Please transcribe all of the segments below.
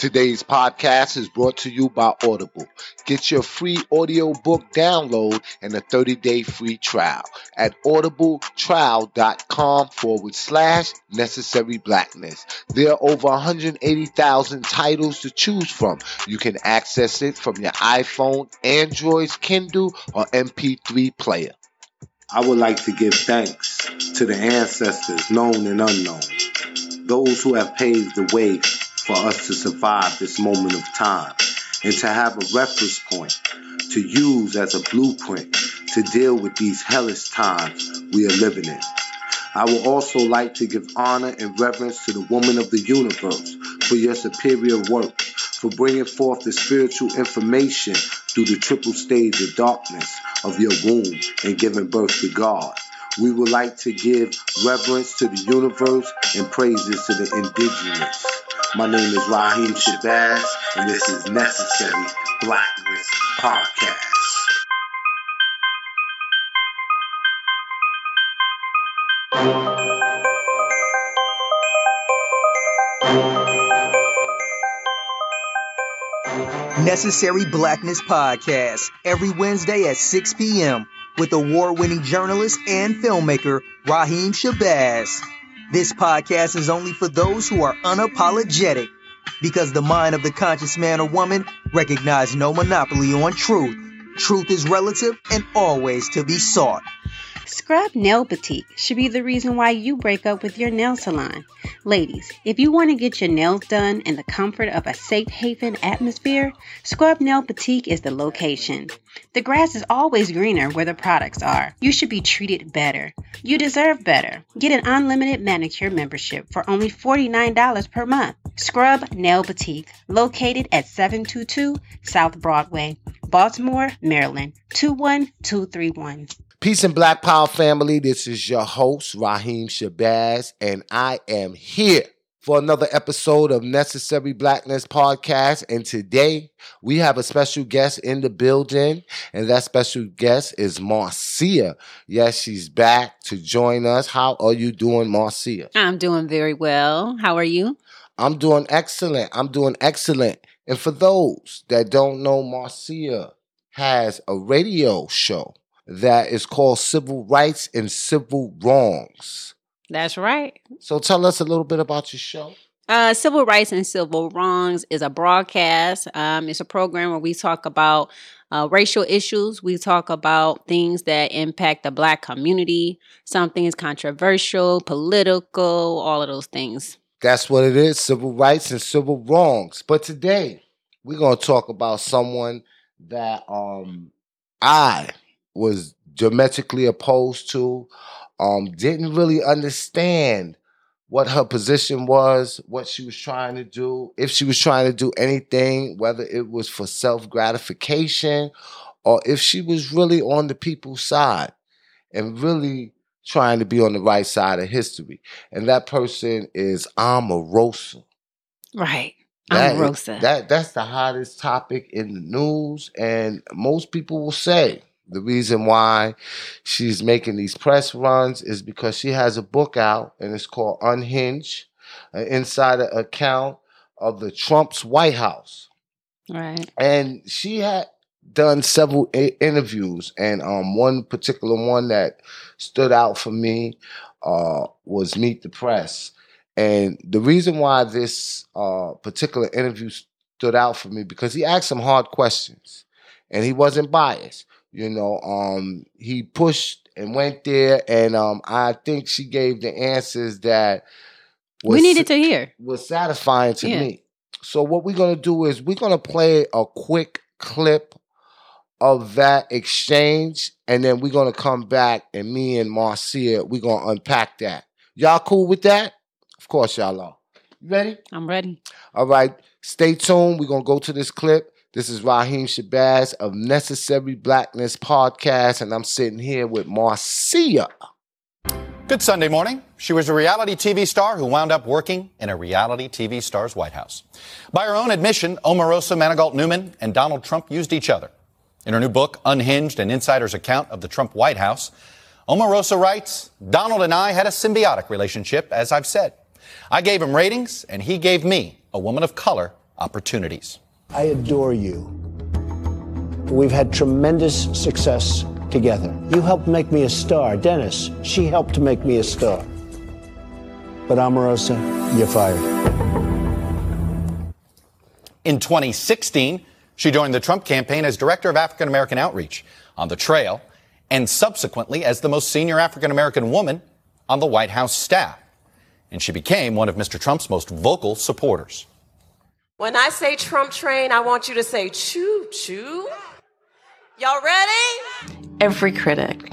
Today's podcast is brought to you by Audible. Get your free audiobook download and a 30 day free trial at audibletrial.com forward slash necessary blackness. There are over 180,000 titles to choose from. You can access it from your iPhone, Android, Kindle, or MP3 player. I would like to give thanks to the ancestors, known and unknown, those who have paved the way for us to survive this moment of time and to have a reference point to use as a blueprint to deal with these hellish times we are living in. I would also like to give honor and reverence to the woman of the universe for your superior work, for bringing forth the spiritual information through the triple stage of darkness of your womb and giving birth to God. We would like to give reverence to the universe and praises to the indigenous. My name is Raheem Shabazz, and this is Necessary Blackness Podcast. Necessary Blackness Podcast every Wednesday at 6 p.m. with award winning journalist and filmmaker Raheem Shabazz. This podcast is only for those who are unapologetic because the mind of the conscious man or woman recognize no monopoly on truth. Truth is relative and always to be sought. Scrub Nail Boutique should be the reason why you break up with your nail salon. Ladies, if you want to get your nails done in the comfort of a safe haven atmosphere, Scrub Nail Boutique is the location. The grass is always greener where the products are. You should be treated better. You deserve better. Get an unlimited manicure membership for only $49 per month. Scrub Nail Boutique, located at 722 South Broadway, Baltimore, Maryland, 21231. Peace and Black Power family. This is your host, Raheem Shabazz, and I am here for another episode of Necessary Blackness Podcast. And today we have a special guest in the building, and that special guest is Marcia. Yes, she's back to join us. How are you doing, Marcia? I'm doing very well. How are you? I'm doing excellent. I'm doing excellent. And for those that don't know, Marcia has a radio show that is called Civil Rights and Civil Wrongs. That's right. So tell us a little bit about your show. Uh, Civil Rights and Civil Wrongs is a broadcast. Um, it's a program where we talk about uh, racial issues. We talk about things that impact the black community, some things controversial, political, all of those things. That's what it is civil rights and civil wrongs. But today, we're going to talk about someone that um, I was geometrically opposed to, um, didn't really understand what her position was, what she was trying to do, if she was trying to do anything, whether it was for self gratification or if she was really on the people's side and really trying to be on the right side of history. And that person is Omarosa. Right. That, Omarosa. that that's the hottest topic in the news, and most people will say the reason why she's making these press runs is because she has a book out and it's called Unhinged, an insider account of the Trump's White House. Right. And she had done several a- interviews, and um, one particular one that stood out for me uh, was Meet the Press. And the reason why this uh, particular interview stood out for me because he asked some hard questions, and he wasn't biased. You know, um, he pushed and went there, and um, I think she gave the answers that we needed to hear. was satisfying to Yeah. me. So what we're gonna do is we're gonna play a quick clip of that exchange, and then we're gonna come back and me and Marcia, we're gonna unpack that. Y'all cool with that? Of course y'all are. You ready? I'm ready. All right. Stay tuned. We're gonna go to this clip. This is Raheem Shabazz of Necessary Blackness Podcast, and I'm sitting here with Marcia. Good Sunday morning. She was a reality TV star who wound up working in a reality TV star's White House. By her own admission, Omarosa Manigault Newman and Donald Trump used each other. In her new book, Unhinged An Insider's Account of the Trump White House, Omarosa writes Donald and I had a symbiotic relationship, as I've said. I gave him ratings, and he gave me, a woman of color, opportunities. I adore you. We've had tremendous success together. You helped make me a star. Dennis, she helped to make me a star. But Omarosa, you're fired. In 2016, she joined the Trump campaign as Director of African American Outreach on the trail and subsequently as the most senior African American woman on the White House staff. And she became one of Mr. Trump's most vocal supporters. When I say Trump train, I want you to say choo choo. Y'all ready? Every critic,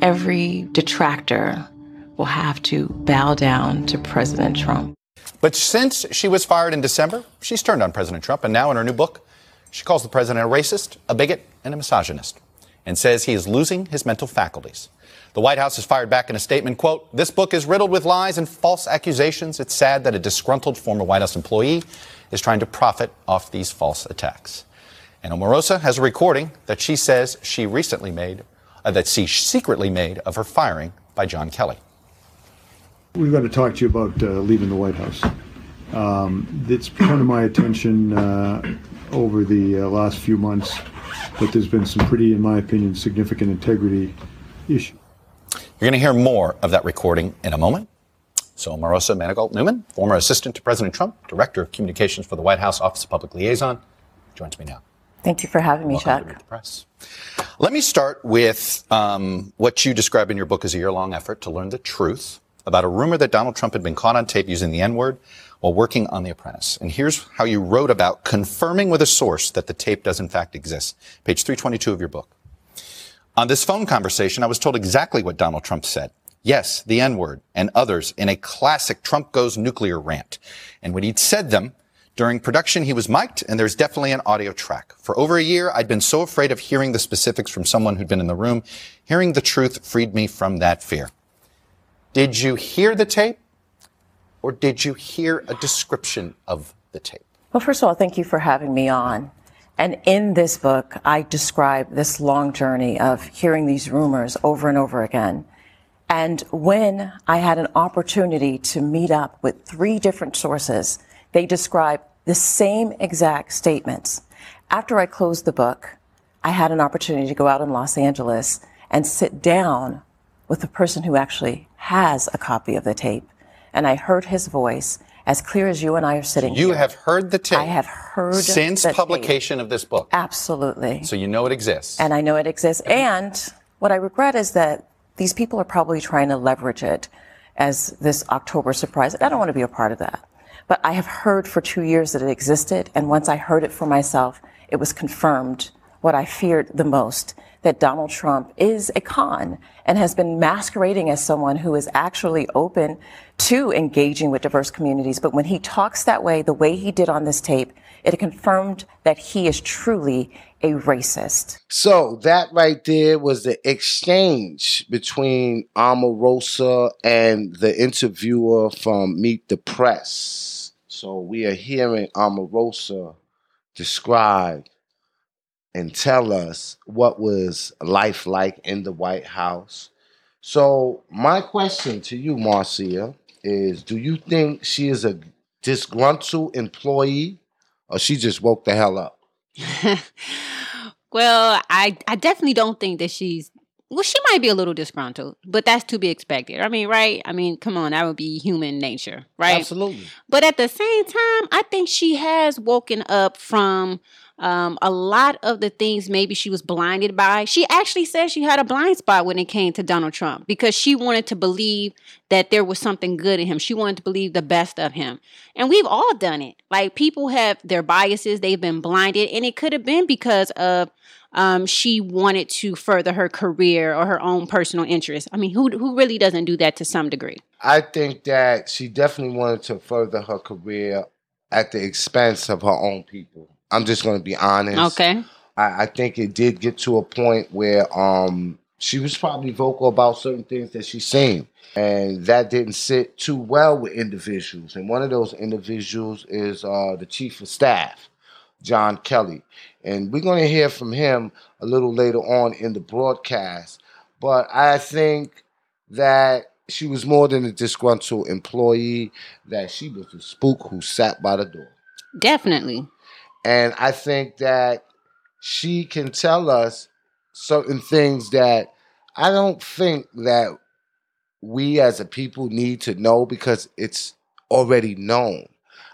every detractor will have to bow down to President Trump. But since she was fired in December, she's turned on President Trump, and now in her new book, she calls the president a racist, a bigot, and a misogynist, and says he is losing his mental faculties. The White House has fired back in a statement, quote, This book is riddled with lies and false accusations. It's sad that a disgruntled former White House employee is trying to profit off these false attacks. And Omarosa has a recording that she says she recently made, uh, that she secretly made of her firing by John Kelly. We've got to talk to you about uh, leaving the White House. Um, it's come to my attention uh, over the uh, last few months that there's been some pretty, in my opinion, significant integrity issues. You're going to hear more of that recording in a moment. So, Omarosa Manigault Newman, former assistant to President Trump, director of communications for the White House Office of Public Liaison, joins me now. Thank you for having me, Welcome Chuck. the press. Let me start with um, what you describe in your book as a year long effort to learn the truth about a rumor that Donald Trump had been caught on tape using the N word while working on The Apprentice. And here's how you wrote about confirming with a source that the tape does in fact exist. Page 322 of your book. On this phone conversation, I was told exactly what Donald Trump said. Yes, the N word and others in a classic Trump goes nuclear rant. And when he'd said them, during production, he was mic'd, and there's definitely an audio track. For over a year, I'd been so afraid of hearing the specifics from someone who'd been in the room. Hearing the truth freed me from that fear. Did you hear the tape, or did you hear a description of the tape? Well, first of all, thank you for having me on. And in this book, I describe this long journey of hearing these rumors over and over again. And when I had an opportunity to meet up with three different sources, they describe the same exact statements. After I closed the book, I had an opportunity to go out in Los Angeles and sit down with the person who actually has a copy of the tape. And I heard his voice as clear as you and I are sitting You here. have heard the tape. I have heard since the tape. publication of this book. Absolutely. So you know it exists. And I know it exists. And what I regret is that these people are probably trying to leverage it as this October surprise. I don't want to be a part of that. But I have heard for two years that it existed. And once I heard it for myself, it was confirmed what I feared the most that Donald Trump is a con and has been masquerading as someone who is actually open to engaging with diverse communities. But when he talks that way, the way he did on this tape, it confirmed that he is truly a racist. So that right there was the exchange between Omarosa and the interviewer from Meet the Press. So we are hearing Omarosa describe and tell us what was life like in the White House. So my question to you, Marcia, is do you think she is a disgruntled employee or she just woke the hell up? well, I I definitely don't think that she's well, she might be a little disgruntled, but that's to be expected. I mean, right? I mean, come on, that would be human nature, right? Absolutely. But at the same time, I think she has woken up from um, a lot of the things maybe she was blinded by. She actually said she had a blind spot when it came to Donald Trump because she wanted to believe that there was something good in him. She wanted to believe the best of him. And we've all done it. Like people have their biases, they've been blinded, and it could have been because of um, she wanted to further her career or her own personal interest. I mean, who who really doesn't do that to some degree? I think that she definitely wanted to further her career at the expense of her own people. I'm just going to be honest. Okay. I, I think it did get to a point where um, she was probably vocal about certain things that she's saying. And that didn't sit too well with individuals. And one of those individuals is uh, the chief of staff, John Kelly. And we're going to hear from him a little later on in the broadcast. But I think that she was more than a disgruntled employee, that she was a spook who sat by the door. Definitely. And I think that she can tell us certain things that I don't think that we as a people need to know because it's already known.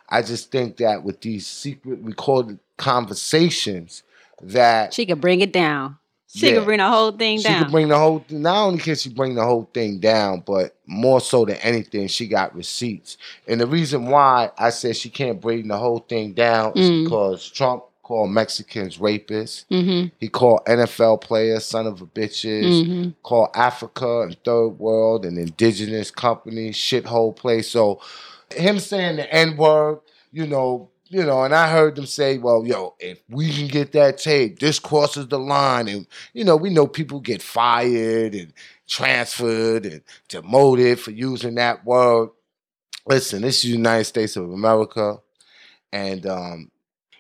I just think that with these secret recorded conversations that She could bring it down. She Yeah. could bring the whole thing down. she down. can bring the whole thing. Not only can she bring the whole thing down, but more so than anything, she got receipts. And the reason why I said she can't bring the whole thing down is Mm. because Trump called Mexicans rapists. mm-hmm. He called NFL players son of a bitches. Mm-hmm. Called Africa and third world and indigenous companies shithole place. So him saying the N word, you know, you know, and I heard them say, well, yo, if we can get that tape, this crosses the line. And, you know, we know people get fired and transferred and demoted for using that word. Listen, this is the United States of America. And um,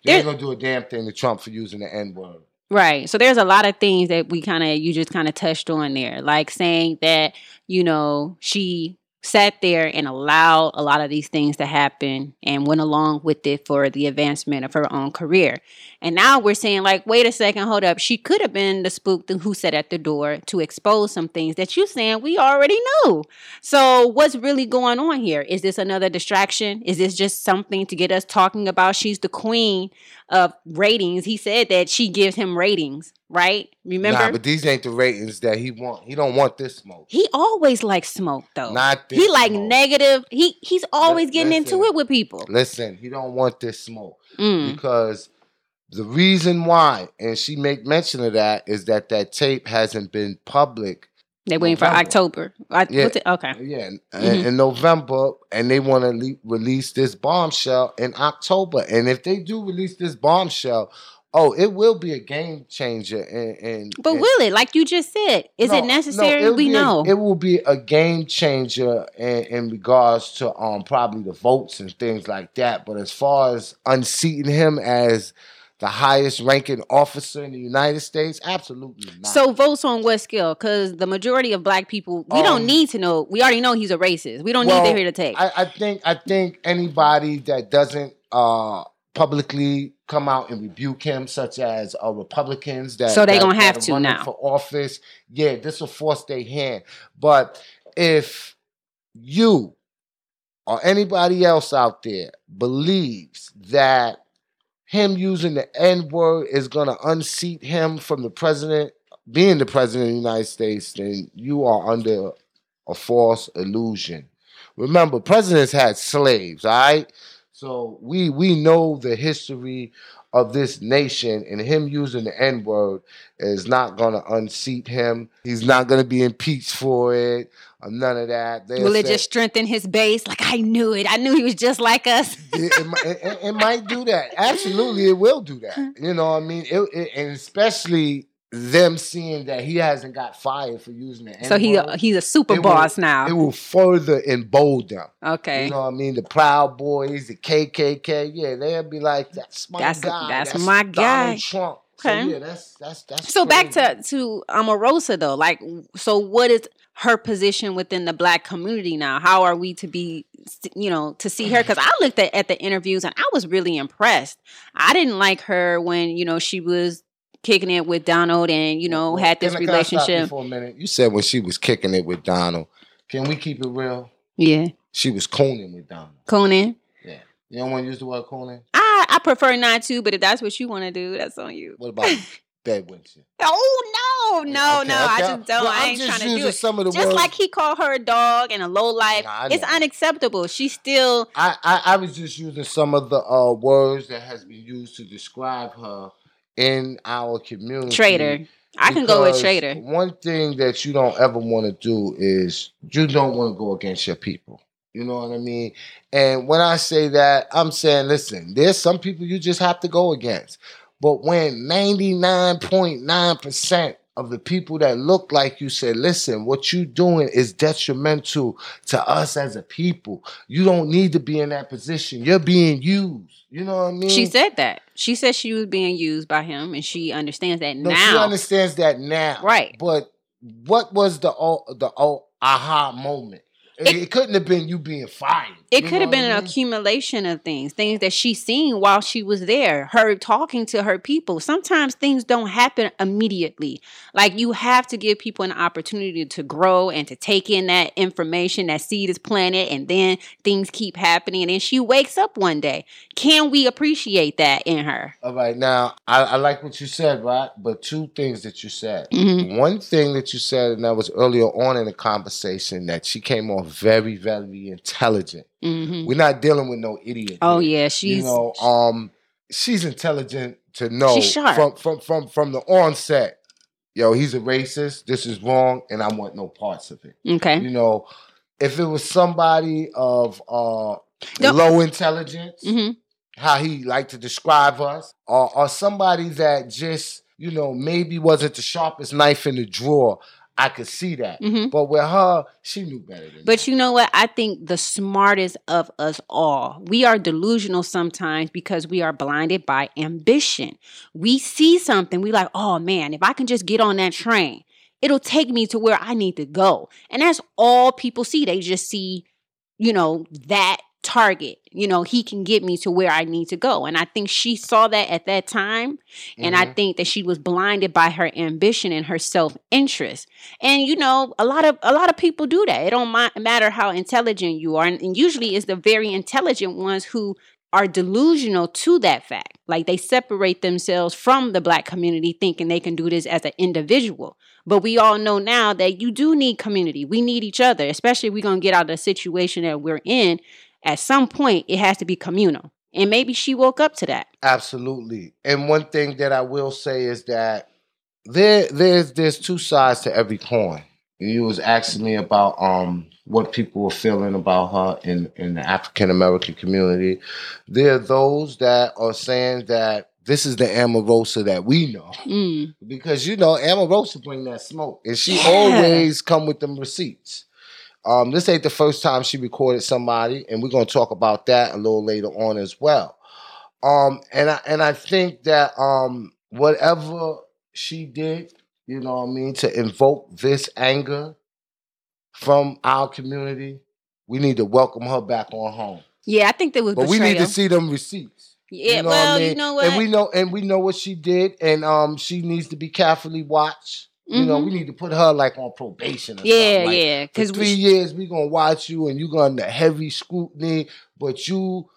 they're gonna do a damn thing to Trump for using the N word. Right. So there's a lot of things that we kind of you just kind of touched on there, like saying that you know she sat there and allowed a lot of these things to happen and went along with it for the advancement of her own career. And now we're saying like, wait a second, hold up. She could have been the spook who sat at the door to expose some things that you saying we already knew. So what's really going on here? Is this another distraction? Is this just something to get us talking about she's the queen of ratings? He said that she gives him ratings, right? Remember? Nah, but these ain't the ratings that he want. He don't want this smoke. he always likes smoke though. Not this he like smoke. negative. He he's always getting into it with people. Listen, he don't want this smoke Mm. because the reason why, and she make mention of that, is that that tape hasn't been public. They waiting for October. I, Yeah. it? Okay. Yeah, in, Mhm. in November, and they want to le- release this bombshell in October. And if they do release this bombshell, oh, it will be a game changer. And, and But and- will it? Like you just said, is No, it necessary? it'll we be a- know. it will be a game changer in, in regards to um probably the votes and things like that. But as far as unseating him as the highest ranking officer in the United States, absolutely not. so votes on what skill? Because the majority of black people, we don't Um, need to know. We already know he's a racist. We don't need to hear the tape. I, I think I think anybody that doesn't uh publicly come out and rebuke him, such as uh, Republicans that So they that- gonna have to now. for office, yeah, this will force their hand. But if you or anybody else out there believes that him using the N word is gonna unseat him from the president being the president of the United States, then you are under a false illusion. Remember, presidents had slaves, all right? So we we know the history of this nation, and him using the N word is not gonna unseat him. He's not gonna be impeached for it, or none of that. They'll Will it say- just strengthen his base? Like I knew it. I knew he was just like us. it, it, it, it might do that. Absolutely, it will do that. You know what I mean? It, it, and especially them seeing that he hasn't got fired for using it. so he he's a super it will- boss now. It will further embolden them. okay. You know what I mean? The Proud Boys, the KKK, yeah, they'll be like, "That's my That's- guy. that's my Donald guy." Trump." Okay. So yeah, that's that's that's. So back to to Omarosa though, like, so what is her position within the black community now? How are we to be, you know, to see her? Because I looked at, at the interviews and I was really impressed. I didn't like her when you know she was kicking it with Donald and you know had this Can I- can I stop you relationship. for a minute. You said when she was kicking it with Donald. Can we keep it real? Yeah, She was cooning with Donald. Conan. Yeah. You don't want to use the word cooning? I I prefer not to, but if that's what you want to do, that's on you. What about bed with you? Oh no, no, Okay, no! I just don't. Well, I ain't trying to do it. some of the just words- like he called her a dog and a low life. Nah, it's unacceptable. She's still I, I, I was just using some of the uh, words that has been used to describe her in our community. traitor. I can go with traitor. One thing that you don't ever want to do is you don't want to go against your people. You know what I mean? And when I say that, I'm saying, listen, there's some people you just have to go against. But when 99.9% of the people that look like you say, listen, what you doing is detrimental to us as a people. You don't need to be in that position. You're being used. You know what I mean? She said that. She said she was being used by him, and she understands that No, she understands that now. Right. But what was the oh, the aha moment? It, it couldn't have been you being fired. It could have been an accumulation of things, things that she seen while she was there, her talking to her people. Sometimes things don't happen immediately. Like you have to give people an opportunity to grow and to take in that information, that seed is planted, and then things keep happening. And then she wakes up one day. Can we appreciate that in her? All right, now I, I like what you said, right? But two things that you said. Mhm. One thing that you said, and that was earlier on in the conversation, that she came off very, very intelligent. Hmm We're not dealing with no idiot. Oh yeah, she's you know, um, she's intelligent to know She's sharp. from from from from the onset. Yo, he's a racist. This is wrong, and I want no parts of it. okay. You know, if it was somebody of uh low intelligence, hmm how he liked to describe us, or, or somebody that just, you know, maybe wasn't the sharpest knife in the drawer, I could see that. hmm But with her, she knew better than that. But you know what? I think the smartest of us all, we are delusional sometimes because we are blinded by ambition. We see something, we like, oh man, if I can just get on that train, it'll take me to where I need to go. And that's all people see. They just see, you know, that target. You know, he can get me to where I need to go. And I think she saw that at that time. And I mm-hmm. think that she was blinded by her ambition and her self-interest. And you know, a lot of a lot of people do that. It don't matter how intelligent you are, and, and usually it's the very intelligent ones who are delusional to that fact. Like they separate themselves from the black community thinking they can do this as an individual. But we all know now that you do need community. We need each other, especially if we're going to get out of the situation that we're in. At some point, it has to be communal. And maybe she woke up to that. Absolutely. And one thing that I will say is that there there's there's two sides to every coin. You was asking me about um what people were feeling about her in, in the African American community. There are those that are saying that this is the Omarosa that we know. Mm. Because you know, Omarosa bring that smoke. And she Yeah. always come with them receipts. Um, this ain't the first time she recorded somebody, and we're gonna talk about that a little later on as well. Um, and I and I think that um whatever she did, you know what I mean, to invoke this anger from our community, we need to welcome her back on home. Yeah, I think there was But we need to see them receipts. yeah, know what I well, you know what? And we know and we know what she did, and um she needs to be carefully watched. You know, we mm-hmm. need to put her like on probation. Or yeah, something. Like, yeah, because three years, we gonna watch you, and you gonna under heavy scrutiny, but you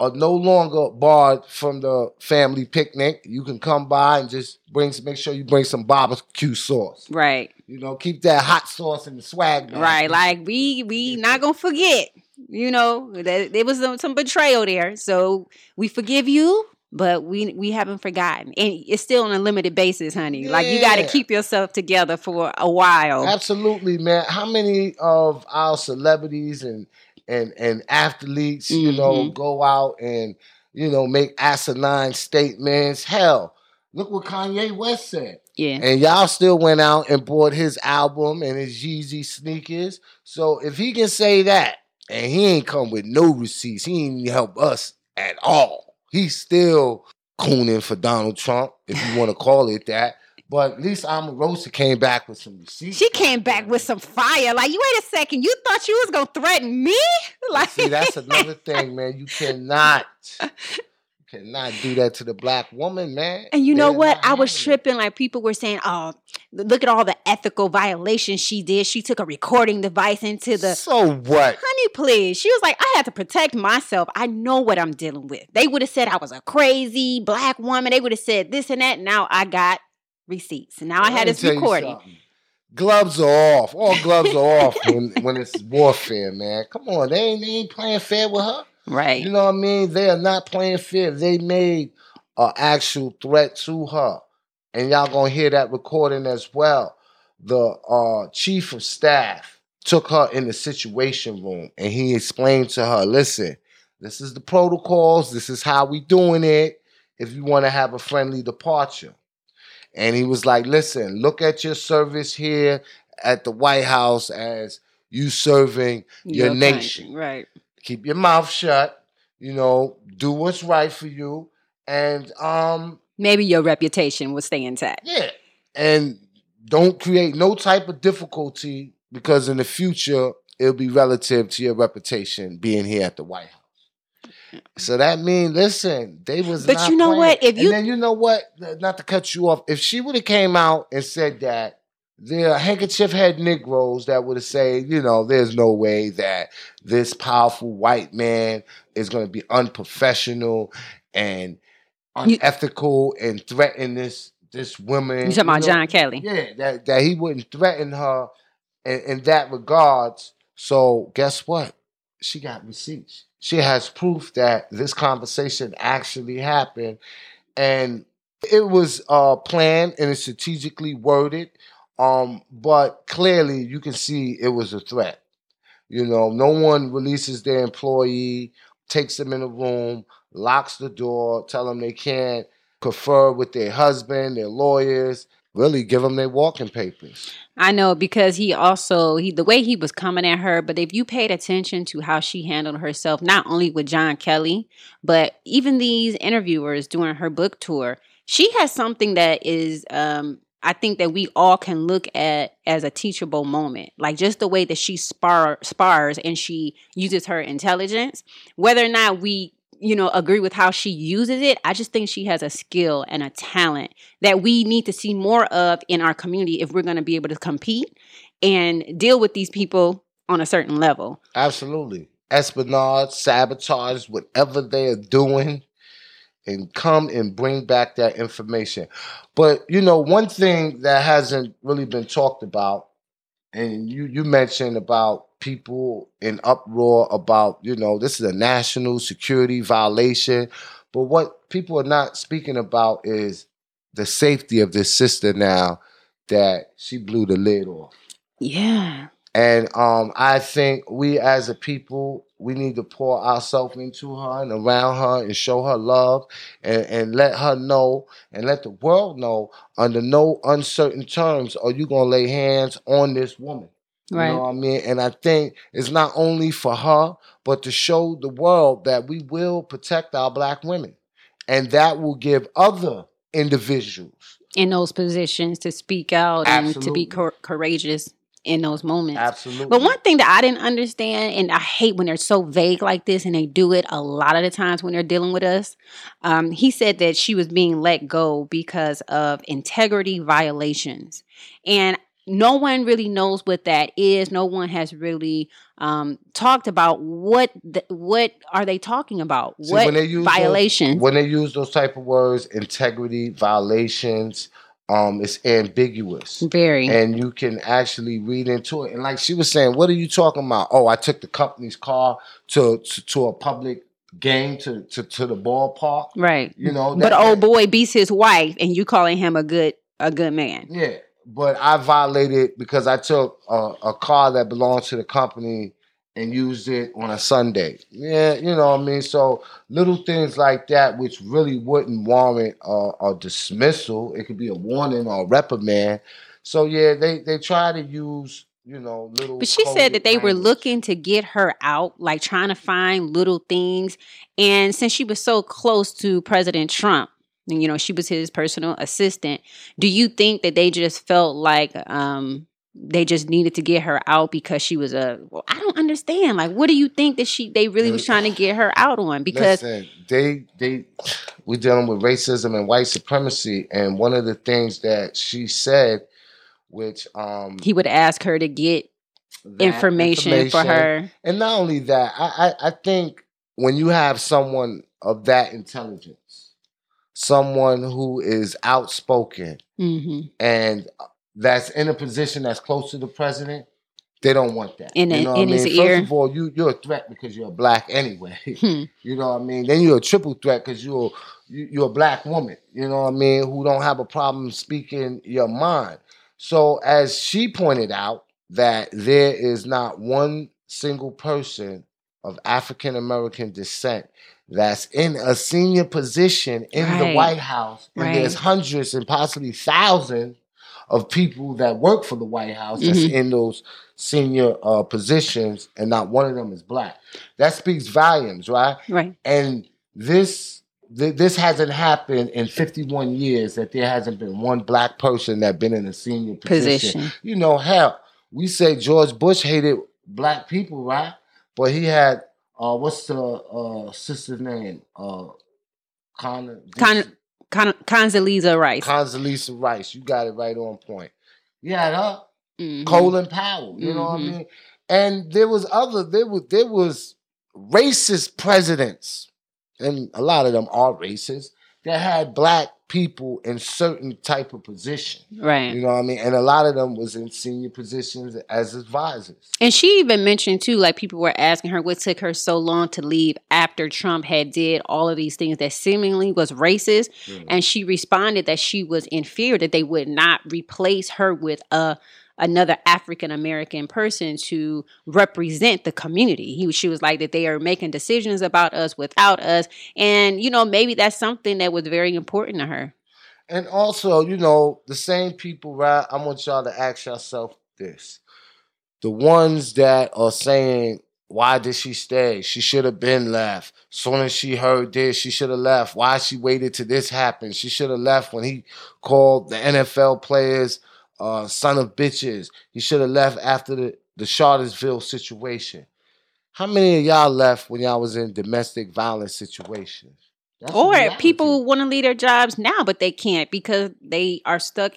are no longer barred from the family picnic. You can come by and just bring, make sure you bring some barbecue sauce. right, You know, keep that hot sauce in the swag. bag. right. Like we we not gonna forget. You know that there was some, some betrayal there, so we forgive you, but we we haven't forgotten, and it's still on a limited basis, honey. Like you got to keep yourself together for a while. Absolutely, man. How many of our celebrities and and and athletes, you know, Mhm. go out and you know make asinine statements? Hell, look what Kanye West said. Yeah, And y'all still went out and bought his album and his Yeezy sneakers. So if he can say that, and he ain't come with no receipts, he ain't help us at all. He's still cooning for Donald Trump, if you want to call it that. But at least Omarosa came back with some receipts. she came back with some fire. Like you wait a second, you thought you was gonna threaten me? Like See, that's another thing, man. You cannot, cannot do that to the black woman, man. And you know They're what? I was having it. tripping. Like people were saying, "Oh, look at all the ethical violations she did. She took a recording device into the." So what? Honey, please. She was like, I had to protect myself. I know what I'm dealing with. They would have said I was a crazy black woman. They would have said this and that. Now I got receipts. Now I had this recording. Gloves are off. All gloves are off when, when it's warfare, man. Come on, they ain't, they ain't playing fair with her. Right. You know what I mean? They are not playing fair. They made an actual threat to her, and y'all gonna hear that recording as well. The uh, chief of staff took her in the situation room, and he explained to her, "Listen, this is the protocols. This is how we doing it. If you want to have a friendly departure." And he was like, listen, look at your service here at the White House as you serving your, country. nation. Right. Keep your mouth shut, you know, do what's right for you. And um, Maybe your reputation will stay intact. yeah. And don't create no type of difficulty because in the future it'll be relative to your reputation being here at the White House. So that means, listen, they was. But you know playing. what? If And you- then you know what? Not to cut you off, if she would have came out and said that there are handkerchief head Negroes that would say, you know, there's no way that this powerful white man is going to be unprofessional and unethical and threaten this this woman. You talking about know? John Kelly? Yeah, that that he wouldn't threaten her in, in that regards. So guess what? She got receipts. She has proof that this conversation actually happened, and it was uh, planned and it's strategically worded. Um, but clearly, you can see it was a threat. You know, no one releases their employee, takes them in a room, locks the door, tell them they can't confer with their husband, their lawyers, really give them their walking papers. I know because he also he the way he was coming at her, but if you paid attention to how she handled herself, not only with John Kelly, but even these interviewers during her book tour, she has something that is um I think that we all can look at as a teachable moment. Like just the way that she spar spars and she uses her intelligence, whether or not we you know agree with how she uses it i just think she has a skill and a talent that we need to see more of in our community if we're going to be able to compete and deal with these people on a certain level Absolutely. Espionage, sabotage, whatever they are doing, and come and bring back that information. But you know, one thing that hasn't really been talked about, and you you mentioned about people in uproar about, you know, this is a national security violation. But what people are not speaking about is the safety of this sister now that she blew the lid off. yeah And um, I think we as a people, we need to pour ourselves into her and around her and show her love and, and let her know and let the world know under no uncertain terms are you going to lay hands on this woman. Right. You know what I mean? And I think it's not only for her, but to show the world that we will protect our black women. And that will give other individuals in those positions to speak out and to be cour- courageous in those moments Absolutely. But one thing that I didn't understand, and I hate when they're so vague like this, and they do it a lot of the times when they're dealing with us. Um, he said that she was being let go because of integrity violations, and no one really knows what that is. No one has really um, talked about what the, what are they talking about? See, what when they use those- violations? when they use those type of words, integrity, violations, um, it's ambiguous. Very. And you can actually read into it. And like she was saying, what are you talking about? Oh, I took the company's car to to, to a public game to, to to the ballpark. right. You know, but old boy beats his wife, and you calling him a good a good man. Yeah, but I violated because I took a, a car that belonged to the company and used it on a Sunday. Yeah, you know what I mean. So little things like that, which really wouldn't warrant a, a dismissal. It could be a warning or a reprimand. So yeah, they they try to use you know little. But she said that they were looking to get her out, like trying to find little things. And since she was so close to President Trump, and you know, she was his personal assistant, do you think that they just felt like um they just needed to get her out because she was a well, I don't understand. Like what do you think that she they really was trying to get her out on? Because Listen, they they we're dealing with racism and white supremacy, and one of the things that she said, which um he would ask her to get that information, for her. And not only that, I, I, I think when you have someone of that intelligence, someone who is outspoken hmm and that's in a position that's close to the president, they don't want that. In you know what in I his mean? ear. First of all, you you're a threat because you're black anyway. Hmm. You know what I mean? Then you're a triple threat because you're you, you're a black woman. You know what I mean? Who don't have a problem speaking your mind. So as she pointed out, that there is not one single person of African American descent that's in a senior position in the White House, and Right. there's hundreds and possibly thousands of people that work for the White House that's Mhm. in those senior uh, positions, and not one of them is black. That speaks volumes, right? Right. And this th- this hasn't happened in 51 years that there hasn't been one black person that been in a senior position. Position. You know, hell, we say George Bush hated black people, right? But he had uh, what's the uh sister's name? Uh, Con Con, Con, Condoleezza Rice. Condoleezza Rice. You got it right on point. You had her, Mhm. Colin Powell. You know what I Mhm. mean? And there was other. There was there was racist presidents, and a lot of them are racist that had black people in certain type of position. Right. You know what I mean? And a lot of them was in senior positions as advisors. And she even mentioned too, like people were asking her what took her so long to leave after Trump had did all of these things that seemingly was racist. And she responded that she was in fear that they would not replace her with a another African American person to represent the community. He she was like that they are making decisions about us without us. And you know, maybe that's something that was very important to her. And also, you know, the same people, right? I want y'all to ask yourself this. The ones that are saying, why did she stay? She should have been left. Soon as she heard this, she should have left. Why she waited till this happened? She should have left when he called the NFL players uh, son of bitches. You should have left after the, the Charlottesville situation. How many of y'all left when y'all was in domestic violence situations? That's or people want to leave their jobs now, but they can't because they are stuck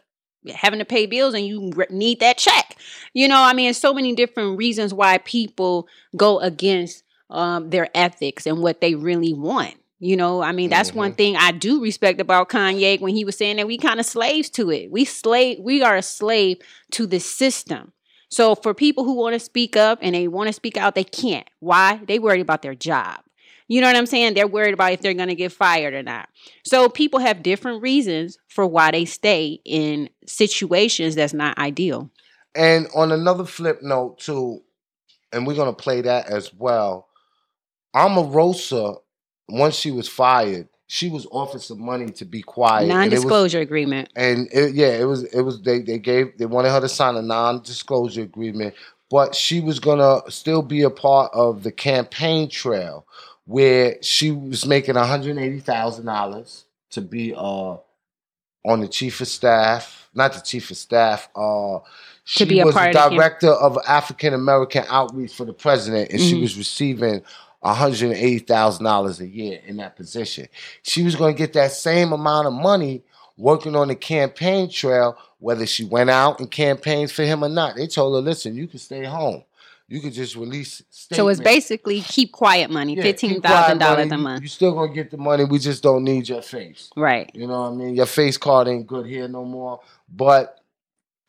having to pay bills and you need that check. You know, I mean, so many different reasons why people go against um, their ethics and what they really want. You know, I mean, that's one mm-hmm. thing I do respect about Kanye when he was saying that we kind of slaves to it. We slave, we are a slave to the system. So for people who want to speak up and they want to speak out, they can't. Why? They worried about their job. You know what I'm saying? They're worried about if they're going to get fired or not. So people have different reasons for why they stay in situations that's not ideal. And on another flip note, too, and we're gonna play that as well. Omarosa, once she was fired, she was offered some money to be quiet. it was- Non-disclosure agreement. and it, yeah, it was it was they they gave they wanted her to sign a non-disclosure agreement, but she was gonna still be a part of the campaign trail where she was making one hundred eighty thousand dollars to be uh on the chief of staff, not the chief of staff. Uh, she be a was the of director of African American outreach for the president, and she Mhm. was receiving. $180,000 a year in that position. She was going to get that same amount of money working on the campaign trail, whether she went out and campaigns for him or not. They told her, listen, you can stay home. You can just release So it's basically keep quiet money, Yeah, fifteen thousand dollars a You- month. You still gonna get the money. We just don't need your face. Right. You know what I mean? Your face card ain't good here no more. But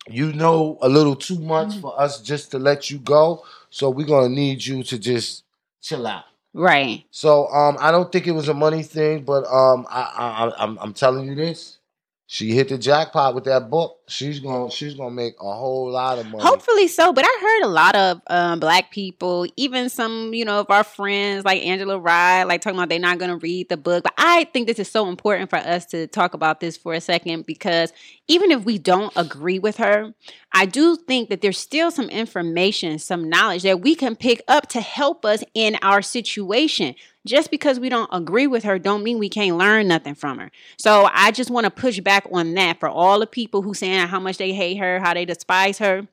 you know a little too much Mm-hmm. for us just to let you go. So we're gonna need you to just chill out. Right. So um, I don't think it was a money thing, but um, I, I, I I'm, I'm telling you this. She hit the jackpot with that book. She's gonna she's gonna make a whole lot of money. Hopefully so, but I heard a lot of um, black people, even some, you know, of our friends like Angela Rye, like talking about they're not to read the book. But I think this is so important for us to talk about this for a second because even if we don't agree with her, I do think that there's still some information, some knowledge that we can pick up to help us in our situation. Just because we don't agree with her don't mean we can't learn nothing from her. So I just want to push back on that for all the people who saying how much they hate her, how they despise her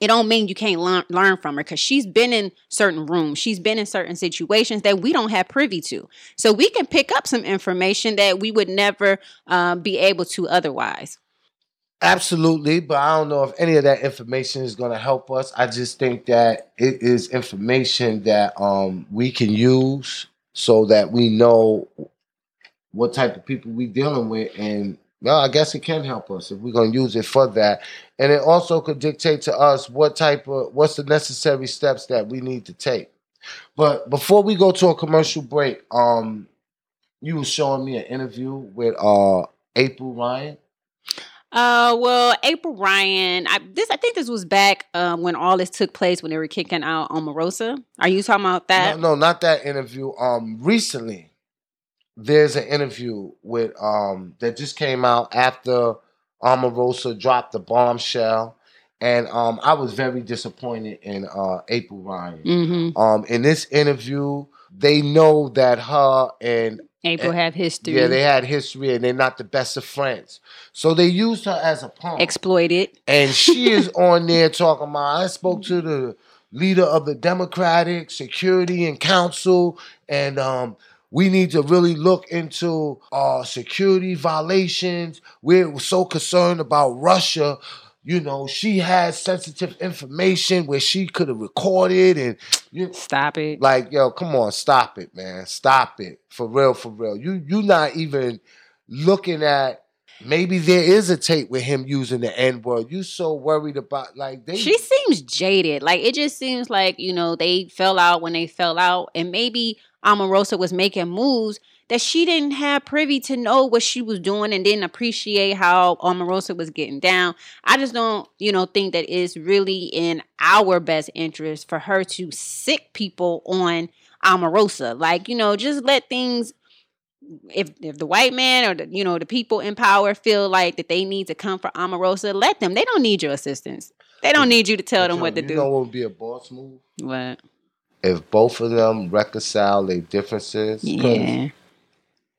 it don't mean you can't learn, learn from her because she's been in certain rooms she's been in certain situations that we don't have privy to so we can pick up some information that we would never um, be able to otherwise Absolutely, but I don't know if any of that information is going to help us. I just think that it is information that um, we can use so that we know what type of people we're dealing with, and well, I guess it can help us if we're to use it for that. And it also could dictate to us what type of what's the necessary steps that we need to take. But before we go to a commercial break, um, you were showing me an interview with uh April Ryan. Uh well april ryan i this i think this was back um, when all this took place when they were kicking out omarosa are you talking about that No, no, not that interview. Um, recently, there's an interview with um that just came out after Omarosa dropped the bombshell, and um, I was very disappointed in uh April Ryan. mm-hmm. Um, in this interview, they know that her and april have history yeah, they had history, and they're not the best of friends. So they used her as a pawn. exploited And she is on there talking about. I spoke to the leader of the Democratic Security and Council, and um, we need to really look into uh, security violations. We're so concerned about Russia. You know, she has sensitive information where she could have recorded and you stop it. Like, yo, come on, stop it, man. Stop it. For real, for real. You you not even looking at maybe there is a tape with him using the N word. You so worried about like they She seems jaded. Like it just seems like, you know, they fell out when they fell out and maybe Omarosa was making moves that she didn't have privy to know what she was doing and didn't appreciate how Omarosa was getting down. I just don't, you know, think that it's really in our best interest for her to sick people on Omarosa. Like, you know, just let things if if the white man or the you know the people in power feel like that they need to come for Omarosa, let them. They don't need your assistance. They don't need you to tell them what to do. you know what would be a boss move? What? If both of them reconcile their differences. Yeah.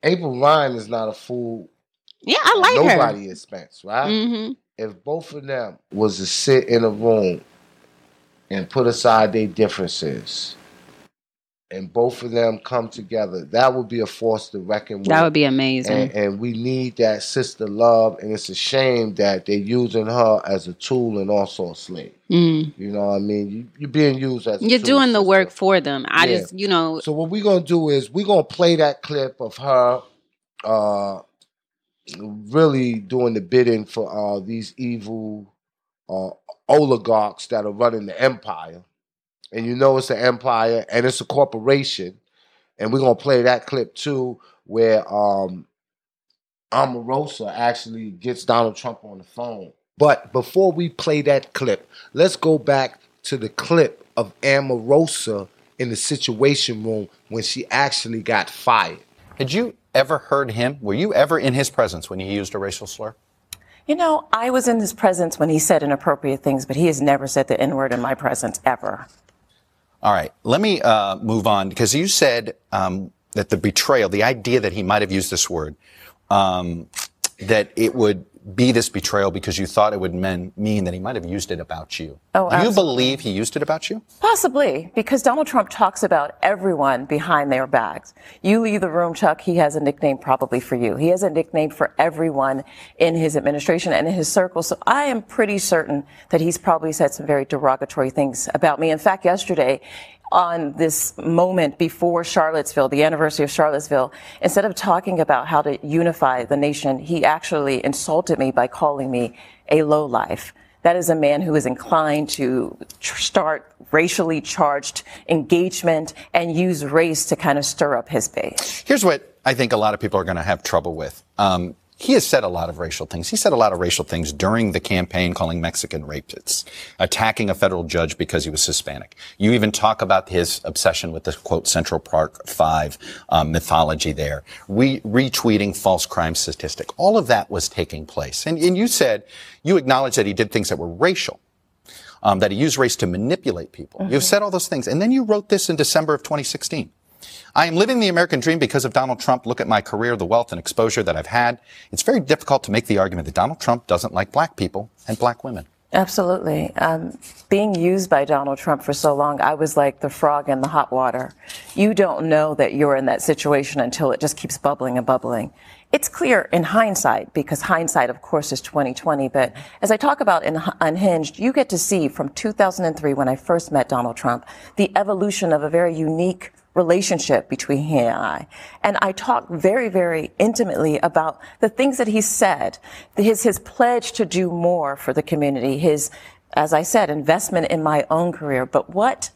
April Ryan is not a fool. Yeah, I like her. Nobody is Spence, right? Mhm. If both of them was to sit in a room and put aside their differences, and both of them come together, that would be a force to reckon with. That would be amazing. And, and we need that sister love, and it's a shame that they're using her as a tool and also a slave. Mm. You know what I mean? You, you're being used as a You're doing the work for them. I Yeah. just, you know, So what we're gonna do is we're gonna play that clip of her uh really doing the bidding for uh these evil uh oligarchs that are running the empire. And you know it's an empire and it's a corporation. And we're gonna play that clip too, where um Omarosa actually gets Donald Trump on the phone. But before we play that clip, let's go back to the clip of Omarosa in the situation room when she actually got fired. Had you ever heard him? Were you ever in his presence when he used a racial slur? You know, I was in his presence when he said inappropriate things, but he has never said the N word in my presence ever. All right, let me uh, move on because you said um, that the betrayal, the idea that he might have used this word, um, that it would be this betrayal because you thought it would men, mean that he might have used it about you. Oh, Do you believe he used it about you? Possibly, because Donald Trump talks about everyone behind their backs. You leave the room, Chuck, he has a nickname probably for you. He has a nickname for everyone in his administration and in his circle. So I am pretty certain that he's probably said some very derogatory things about me. In fact, yesterday, on this moment before Charlottesville, the anniversary of Charlottesville, instead of talking about how to unify the nation, he actually insulted me by calling me a lowlife. That is a man who is inclined to tr- start racially charged engagement and use race to kind of stir up his base. Here's what I think a lot of people are going to have trouble with. Um, he has said a lot of racial things. He said a lot of racial things during the campaign, calling Mexican rapists, attacking a federal judge because he was Hispanic. You even talk about his obsession with the quote Central Park Five um, mythology there, re- retweeting false crime statistic. All of that was taking place, and, and you said you acknowledged that he did things that were racial. Um, that he used race to manipulate people. You've said all those things. And then you wrote this in December of 2016. I am living the American dream because of Donald Trump. Look at my career, the wealth and exposure that I've had. It's very difficult to make the argument that Donald Trump doesn't like black people and black women. Absolutely. Um, being used by Donald Trump for so long, I was like the frog in the hot water. You don't know that you're in that situation until it just keeps bubbling and bubbling. It's clear in hindsight, because hindsight, of course, is 2020. But as I talk about in Unhinged, you get to see from 2003, when I first met Donald Trump, the evolution of a very unique relationship between he and I. And I talk very, very intimately about the things that he said, his, his pledge to do more for the community, his, as I said, investment in my own career. But what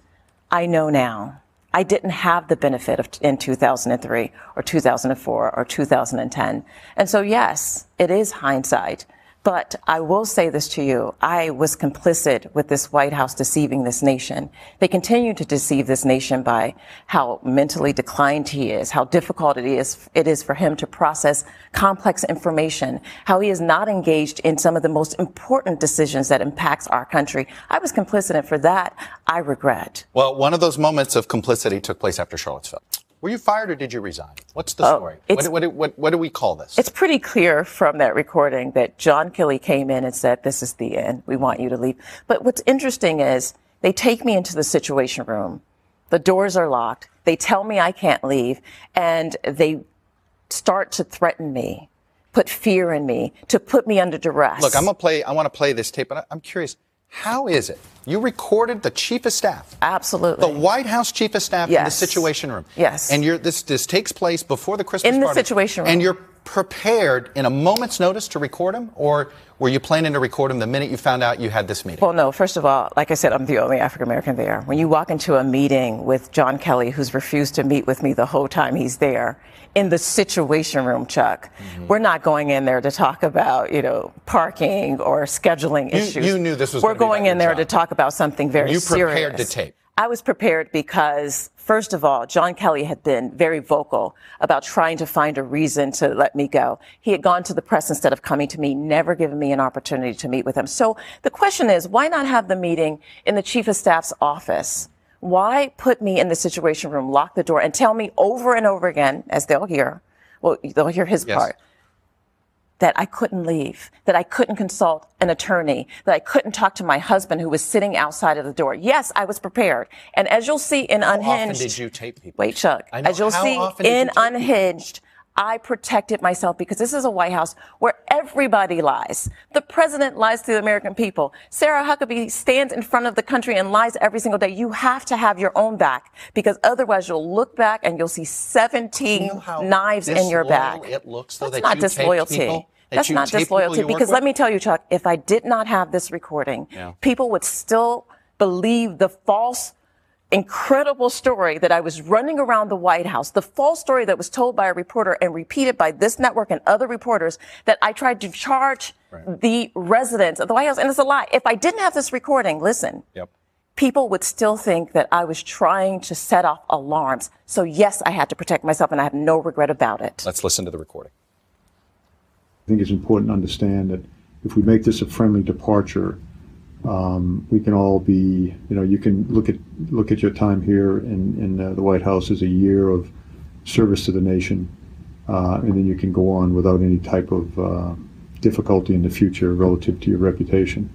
I know now, I didn't have the benefit of in 2003 or 2004 or 2010. And so, yes, it is hindsight. But I will say this to you. I was complicit with this White House deceiving this nation. They continue to deceive this nation by how mentally declined he is, how difficult it is, it is for him to process complex information, how he is not engaged in some of the most important decisions that impacts our country. I was complicit and for that, I regret. Well, one of those moments of complicity took place after Charlottesville. Were you fired or did you resign? What's the Oh, story? What, what, what, what do we call this? It's pretty clear from that recording that John Kelly came in and said, This is the end. We want you to leave. But what's interesting is They take me into the situation room. The doors are locked. They tell me I can't leave and they start to threaten me, put fear in me, to put me under duress. Look, I'm gonna play. I want to play this tape, but I'm curious. How is it you recorded the chief of staff, Absolutely. the White House chief of staff, in the Situation Room? Yes. And you're this this takes place before the Christmas In the party, Situation Room. and you're prepared in a moment's notice to record him, or were you planning to record him the minute you found out you had this meeting? Well, no, first of all, like I said, I'm the only African American there. When you walk into a meeting with John Kelly, who's refused to meet with me the whole time he's there, in the situation room, Chuck, Mm-hmm. we're not going in there to talk about, you know, parking or scheduling You- issues. you knew this was We're be in there to talk about something very serious. You serious. prepared to tape. I was prepared because, first of all, John Kelly had been very vocal about trying to find a reason to let me go. He had gone to the press instead of coming to me, never given me an opportunity to meet with him. So the question is, why not have the meeting in the chief of staff's office? Why put me in the situation room, lock the door, and tell me over and over again, as they'll hear, well, they'll hear his Yes. part, that I couldn't leave, that I couldn't consult an attorney, that I couldn't talk to my husband who was sitting outside of the door. Yes, I was prepared. And as you'll see in How Unhinged, often did you tape people? wait, Chuck, as you'll see you in tape people? Unhinged, I protected myself because this is a White House where everybody lies. The president lies to the American people. Sarah Huckabee stands in front of the country and lies every single day. You have to have your own back because otherwise you'll look back and you'll see 17 You know knives in your back. It looks though That's that not disloyalty. That's not disloyalty because let me tell you, Chuck, if I did not have this recording, Yeah. people would still believe the false, incredible story that I was running around the White House, the false story that was told by a reporter and repeated by this network and other reporters that I tried to charge the residents of the White House. And it's a lie. If I didn't have this recording, listen, Yep. people would still think that I was trying to set off alarms. So yes, I had to protect myself and I have no regret about it. Let's listen to the recording. I think it's important to understand that if we make this a friendly departure, um, we can all be, you know, you can look at look at your time here in in uh, the White House as a year of service to the nation, uh, and then you can go on without any type of uh, difficulty in the future relative to your reputation.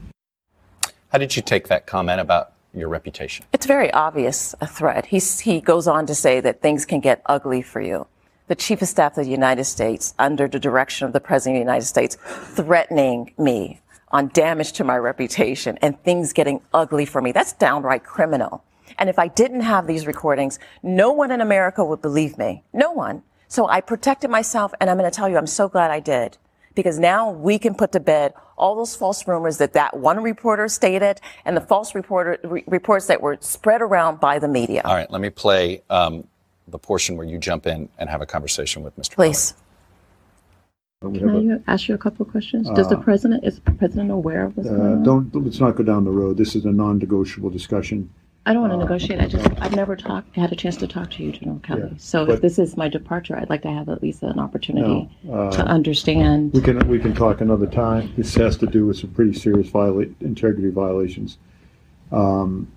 How did you take that comment about your reputation? It's very obvious a threat. He's, he goes on to say that things can get ugly for you. The Chief of Staff of the United States, under the direction of the President of the United States, threatening me on damage to my reputation and things getting ugly for me. That's downright criminal. And if I didn't have these recordings, no one in America would believe me. No one. So I protected myself, and I'm going to tell you, I'm so glad I did. Because now we can put to bed all those false rumors that that one reporter stated and the false reporter, re- reports that were spread around by the media. All right, let me play um, the portion where you jump in and have a conversation with Mr. Please. We Can have a- I ask you a couple of questions? Does the president, is the president aware of what's uh, going on? don't let's not go down the road. This is a non-negotiable discussion. I don't want to negotiate. I just, I've never talked, had a chance to talk to you, General Kelly. Yeah, So but- if this is my departure, I'd like to have at least an opportunity No, to uh, understand. We can, we can talk another time. This has to do with some pretty serious viola, integrity violations. Um,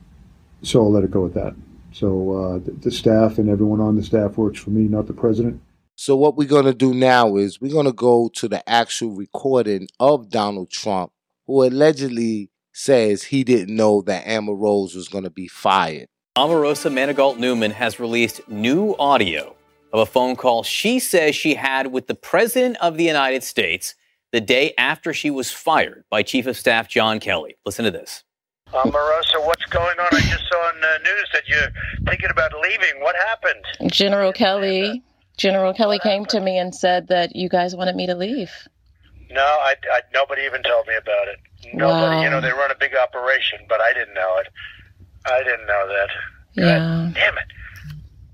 so I'll let it go at that. So, uh, the, the staff and everyone on the staff works for me, not the president. So what we're gonna do now is we're gonna go to the actual recording of Donald Trump, who allegedly says he didn't know that Omarosa was gonna be fired. Omarosa Manigault Newman has released new audio of a phone call she says she had with the President of the United States the day after she was fired by Chief of Staff John Kelly. Listen to this. Omarosa, what's going on? I just saw on the news that you're thinking about leaving. What happened? General Kelly, General Kelly came to me and said that you guys wanted me to leave. No, I, I, nobody even told me about it. Nobody, Wow. you know, they run a big operation, but I didn't know it. I didn't know that. Yeah. Damn it.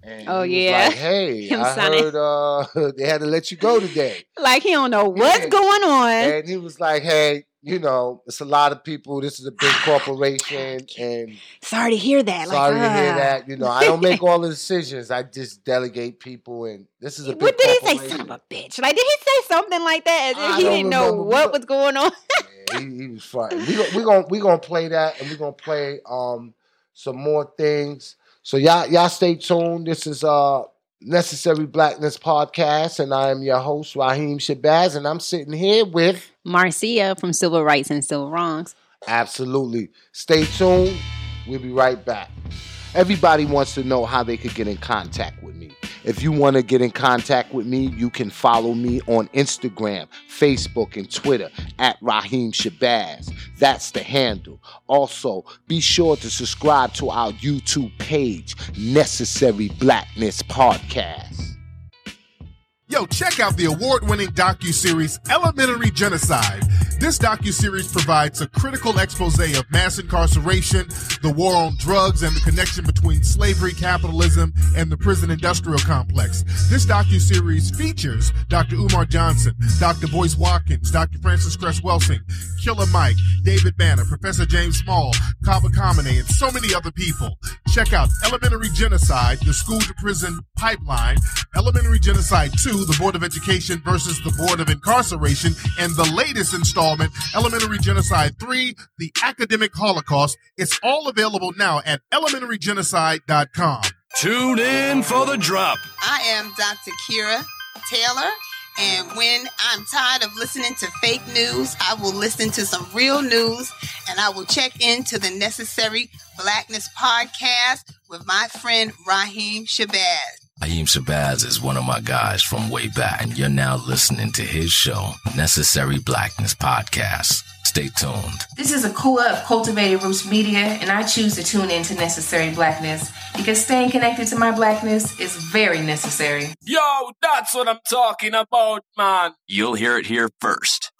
And Oh, he was yeah. like, hey, I heard uh, they had to let you go today. Like he don't know what's Yeah. going on. And he was like, hey, you know, it's a lot of people. This is a big corporation, and Sorry to hear that. sorry like, to hear that. You know, I don't make all the decisions. I just delegate people, and this is a big What did he say? Son of a bitch. Like, did he say something like that? As if he didn't know what was going on. Yeah, he, he was funny. We we gonna we gonna play that, and we are gonna play um some more things. So y'all y'all stay tuned. This is uh Necessary Blackness podcast, and I am your host Raheem Shabazz, and I'm sitting here with Marcia from Civil Rights and Civil Wrongs. absolutely. Stay tuned. We'll be right back. Everybody wants to know how they could get in contact with me. If you want to get in contact with me, you can follow me on Instagram, Facebook, and Twitter at Raheem Shabazz. That's the handle. Also, be sure to subscribe to our YouTube page, Necessary Blackness Podcast. Yo, check out the award-winning docu-series Elementary Genocide. This docu-series provides a critical expose of mass incarceration, the war on drugs, and the connection between slavery, capitalism, and the prison industrial complex. This docu-series features Dr. Umar Johnson, Dr. Boyce Watkins, Dr. Frances Cress Welsing, Killer Mike, David Banner, Professor James Small, Kaba Kamene, and so many other people. Check out Elementary Genocide, the school to prison pipeline, Elementary Genocide 2, the Board of Education versus the Board of Incarceration, and the latest installment, Elementary Genocide 3, the Academic Holocaust. It's all available now at elementarygenocide.com. Tune in for the drop. I am Dr. Kira Taylor, and when I'm tired of listening to fake news, I will listen to some real news and I will check into the Necessary Blackness podcast with my friend Raheem Shabazz. Aheem Shabazz is one of my guys from way back, and you're now listening to his show, Necessary Blackness Podcast. Stay tuned. This is a Akua of Cultivated Roots Media, and I choose to tune in to Necessary Blackness because staying connected to my blackness is very necessary. Yo, that's what I'm talking about, man. You'll hear it here first.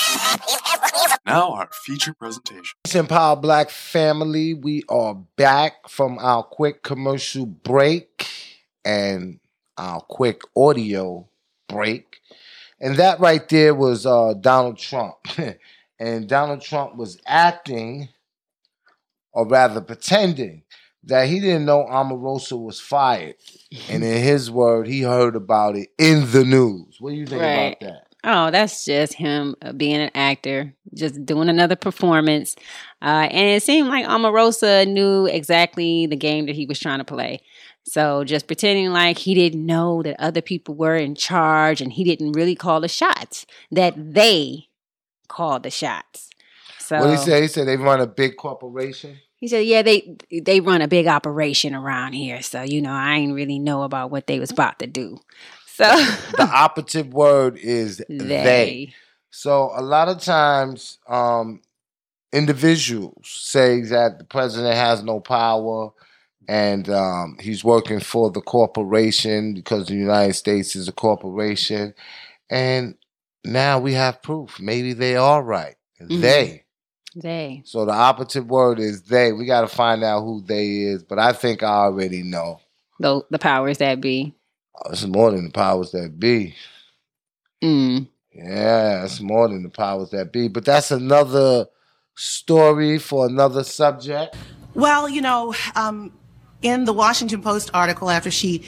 Now, our feature presentation. Empower Black family, we are back from our quick commercial break and our quick audio break. And that right there was uh, Donald Trump. and Donald Trump was acting, or rather pretending, that he didn't know Omarosa was fired. and in his word, he heard about it in the news. What do you think Right. about that? Oh, that's just him uh, being an actor, just doing another performance. Uh, and it seemed like Omarosa knew exactly the game that he was trying to play. So just pretending like he didn't know that other people were in charge and he didn't really call the shots, that they called the shots. So what did he say? He said they run a big corporation. He said, "Yeah, they they run a big operation around here, so you know I ain't really know about what they was about to do." So the operative word is they. They. So a lot of times, um, individuals say that the president has no power and um, he's working for the corporation because the United States is a corporation. And now we have proof. Maybe they are right. Mhm. They. they. So the operative word is they. We got to find out who they is, but I think I already know. the the powers that be. Oh, it's more than the powers that be. Mm. Yeah, it's more than the powers that be. But that's another story for another subject. Well, you know, um, in the Washington Post article, after she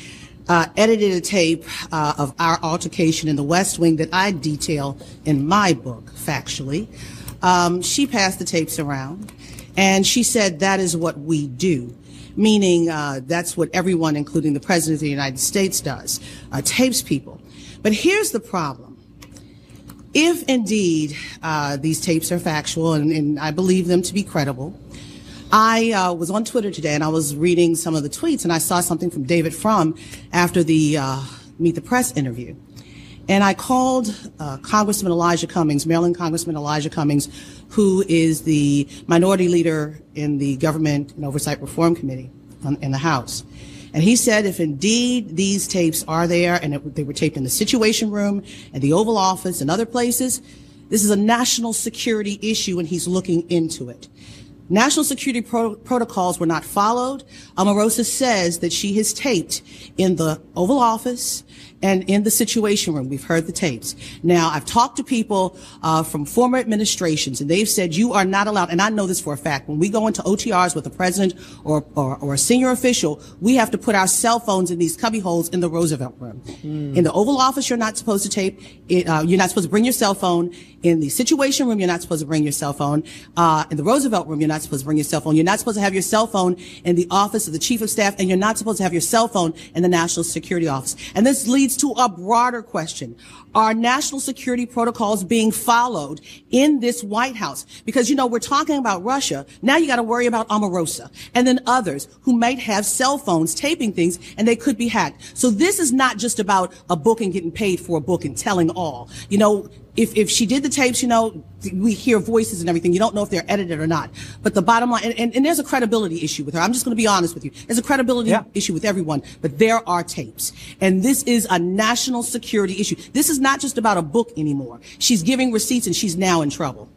uh, edited a tape uh, of our altercation in the West Wing that I detail in my book, factually, um, she passed the tapes around and she said that is what we do. Meaning, uh, that's what everyone, including the President of the United States, does, uh, tapes people. But here's the problem. If indeed uh, these tapes are factual, and, and I believe them to be credible, I uh, was on Twitter today and I was reading some of the tweets and I saw something from David Frum after the uh, Meet the Press interview. And I called uh, Congressman Elijah Cummings, Maryland Congressman Elijah Cummings, who is the minority leader in the Government and Oversight Reform Committee on, in the House. And he said if indeed these tapes are there and it, they were taped in the Situation Room and the Oval Office and other places, this is a national security issue and he's looking into it. National security pro- protocols were not followed. Omarosa says that she has taped in the Oval Office and in the Situation Room. We've heard the tapes. Now, I've talked to people uh, from former administrations, and they've said you are not allowed. And I know this for a fact. When we go into OTRs with the president or, or, or a senior official, we have to put our cell phones in these cubby holes in the Roosevelt Room. In the Oval Office, you're not supposed to tape. It, uh, you're not supposed to bring your cell phone. In the Situation Room, you're not supposed to bring your cell phone. Uh, in the Roosevelt Room, you're not supposed to bring your cell phone. You're not supposed to have your cell phone in the office of the Chief of Staff, and you're not supposed to have your cell phone in the National Security Office. And this leads leads to a broader question. Are national security protocols being followed in this White House? Because, you know, we're talking about Russia. Now you got to worry about Omarosa and then others who might have cell phones taping things and they could be hacked. So this is not just about a book and getting paid for a book and telling all. You know, if, if she did the tapes, you know, we hear voices and everything. You don't know if they're edited or not. But the bottom line, and, and, and there's a credibility issue with her. I'm just going to be honest with you. There's a credibility issue with everyone, but there are tapes. And this is a national security issue. This is not just about a book anymore. She's giving receipts and she's now in trouble.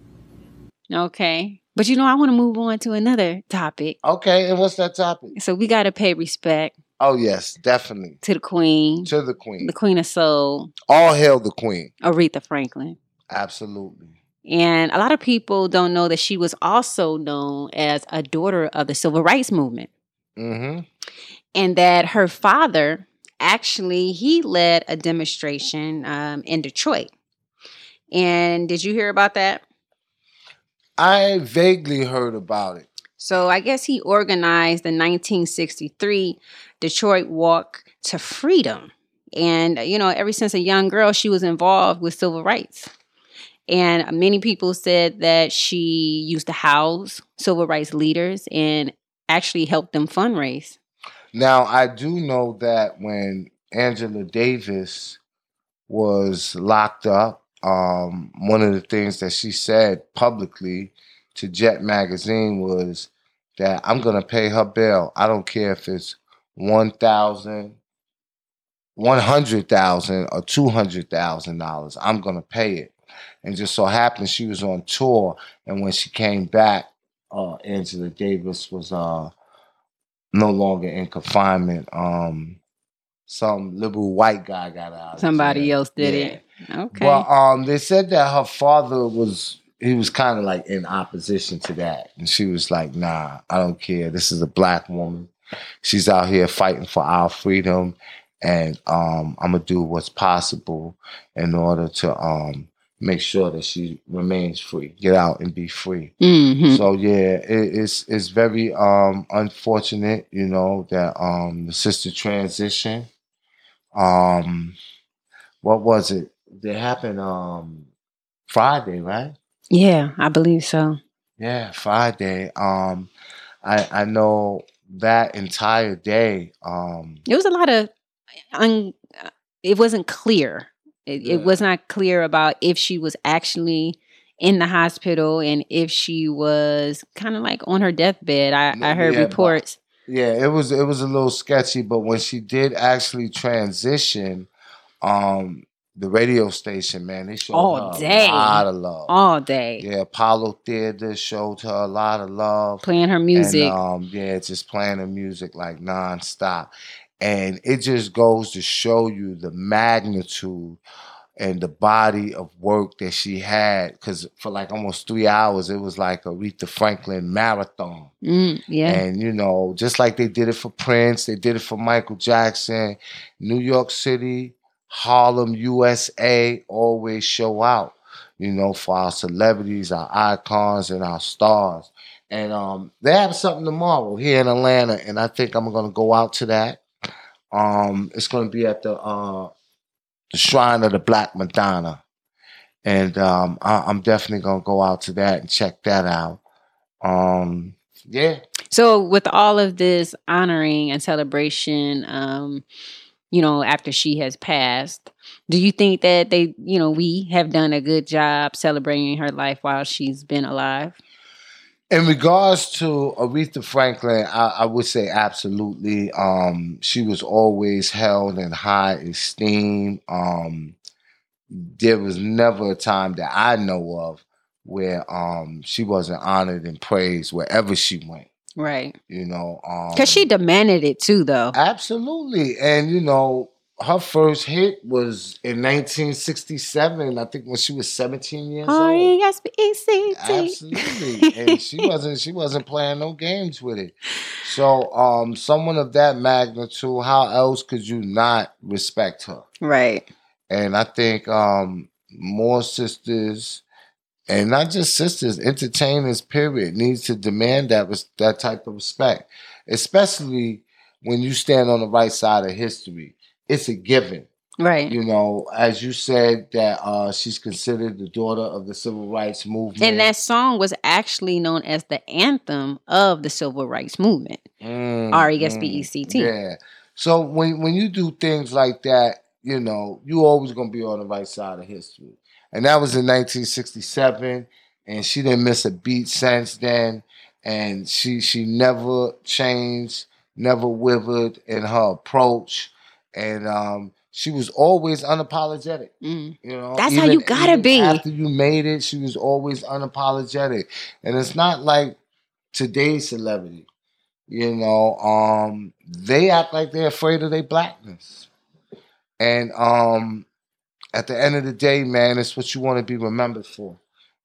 Okay. But you know, I want to move on to another topic. Okay, and what's that topic? So we got to pay respect Oh yes, definitely. to the queen, To the queen. the queen of soul, All hail the queen. Aretha Franklin. Absolutely. And a lot of people don't know that she was also known as a daughter of the civil rights movement. Mm-hmm. and that her father actually he led a demonstration um, in Detroit. And did you hear about that? I vaguely heard about it. So I guess he organized the 1963 Detroit Walk to Freedom. And, you know, ever since a young girl, she was involved with civil rights. And many people said that she used to house civil rights leaders and actually helped them fundraise. Now I do know that when Angela Davis was locked up, um, one of the things that she said publicly to Jet Magazine was that I'm gonna pay her bill. I don't care if it's one thousand, one hundred thousand, or two hundred thousand dollars. I'm gonna pay it. And just so happened she was on tour, and when she came back, uh, Angela Davis was uh, no longer in confinement. Um, some liberal white guy got out. Somebody else did Yeah. it. Okay. Well, um, they said that her father was he was kind of like in opposition to that, and she was like, "Nah, I don't care. This is a black woman. She's out here fighting for our freedom, and um, I'm gonna do what's possible in order to um make sure that she remains free, get out and be free." Mhm. So yeah, it, it's it's very um unfortunate, you know, that um the sister transition. Um, what was it? They happened um Friday, right? Yeah, I believe so. Yeah, Friday. Um, I I know that entire day. Um, It was a lot of un, it wasn't clear. It, it was not clear about if she was actually in the hospital and if she was kind of like on her deathbed. I, I heard yeah, reports. Yeah, it was it was a little sketchy, but when she did actually transition, um, the radio station, man, they showed All her day. a lot of love. All day. Yeah, Apollo Theater showed her a lot of love. Playing her music. And, um, yeah, just playing her music like nonstop. And it just goes to show you the magnitude and the body of work that she had. Because for like almost three hours, it was like a Aretha Franklin marathon. Mm, yeah. And you know, just like they did it for Prince, they did it for Michael Jackson, New York City, Harlem, USA always show out, you know, for our celebrities, our icons, and our stars. And um, they have something tomorrow here in Atlanta, and I think I'm gonna go out to that. Um, it's gonna be at the uh, the Shrine of the Black Madonna, and um, I, I'm definitely gonna go out to that and check that out. Um, yeah, So with all of this honoring and celebration, um, you know, after she has passed, do you think that they, you know, we have done a good job celebrating her life while she's been alive? In regards to Aretha Franklin, I, I would say absolutely. Um, she was always held in high esteem. Um, there was never a time that I know of where um, she wasn't honored and praised wherever she went. Right. You know, um, Because she demanded it too, though. Absolutely. And you know, her first hit was in 1967, I think when she was 17 years old. R-E-S-P-E-C-T. Absolutely. and she wasn't she wasn't playing no games with it. So um someone of that magnitude, how else could you not respect her? Right. And I think um more sisters and not just sisters, entertainers, period, needs to demand that res- that type of respect, especially when you stand on the right side of history. It's a given. Right. You know, as you said that uh, she's considered the daughter of the civil rights movement. And that song was actually known as the anthem of the civil rights movement. Mm, R E S P E C T. Yeah. So when when you do things like that, you know, you always gonna be on the right side of history. And that was in 1967, and she didn't miss a beat since then. And she she never changed, never withered in her approach, and um, she was always unapologetic. You know, Mm. That's how you gotta be. After you made it, she was always unapologetic, and it's not like today's celebrity. You know, um, they act like they're afraid of their blackness, and um, at the end of the day, man, it's what you want to be remembered for.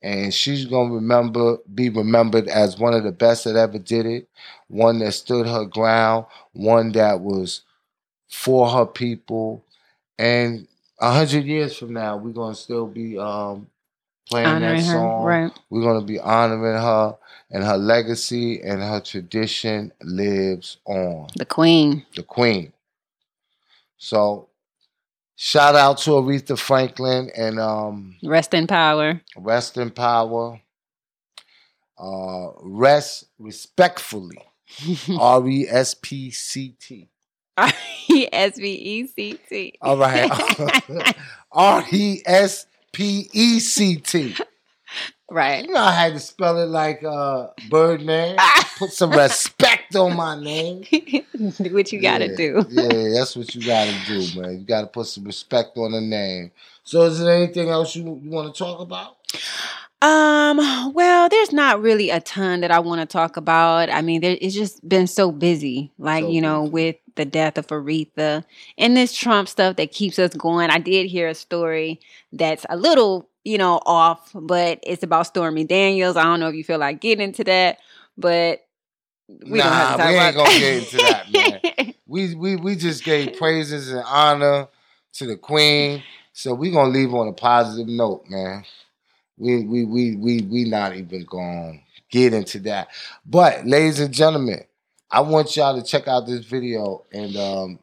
And she's gonna remember, be remembered as one of the best that ever did it, one that stood her ground, one that was for her people, and a hundred years from now, we're gonna still be um, playing Honoring that her, song. right. We're gonna be honoring her, and her legacy and her tradition lives on. The Queen. The Queen. So, shout out to Aretha Franklin and um, Rest in power. rest in power. Uh, rest respectfully. R E S P C T. R E S V E C T. All right. R E S P E C T. Right. You know I had to spell it like uh Birdman. Put some respect on my name. what you gotta Yeah, do. Yeah, that's what you gotta do, man. You gotta put some respect on the name. So is there anything else you, you want to talk about? Um, well, there's not really a ton that I want to talk about. I mean, there, it's just been so busy, like, you know, with the death of Aretha and this Trump stuff that keeps us going. I did hear a story that's a little, you know, off, but it's about Stormy Daniels. I don't know if you feel like getting into that, but we don't have nah, to talk we ain't about gonna get into that, man. we we we just gave praises and honor to the Queen, so we gonna leave on a positive note, man. We we we we we not even gonna get into that. But ladies and gentlemen, I want y'all to check out this video and um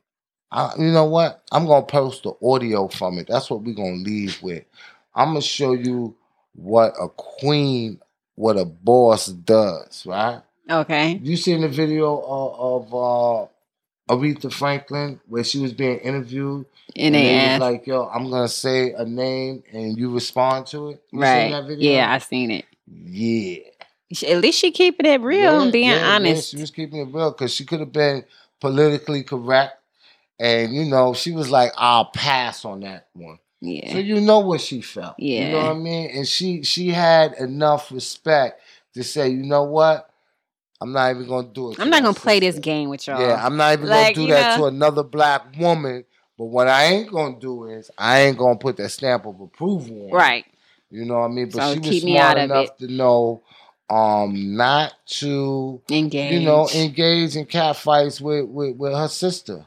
I, you know what? I'm gonna post the audio from it. That's what we're gonna leave with. I'm gonna show you what a queen, what a boss does, right? Okay. You seen the video of, of uh, Aretha Franklin where she was being interviewed, And they they asked- like, "Yo, I'm gonna say a name and you respond to it." You right. Seen that video? Yeah, I seen it. Yeah. At least she keeping it real and being yeah, yeah, honest. she was keeping it real because she could have been politically correct, and you know, she was like, "I'll pass on that one." Yeah. So you know what she felt. Yeah. You know what I mean? And she she had enough respect to say, you know what? I'm not even gonna do it. I'm not gonna play this game with y'all. yeah, I'm not even Like, gonna do that know- to another black woman. But what I ain't gonna do is I ain't gonna put that stamp of approval on. Right. You know what I mean? But So she was smart enough to know um not to Engage. you know engage in cat fights with, with with her sister.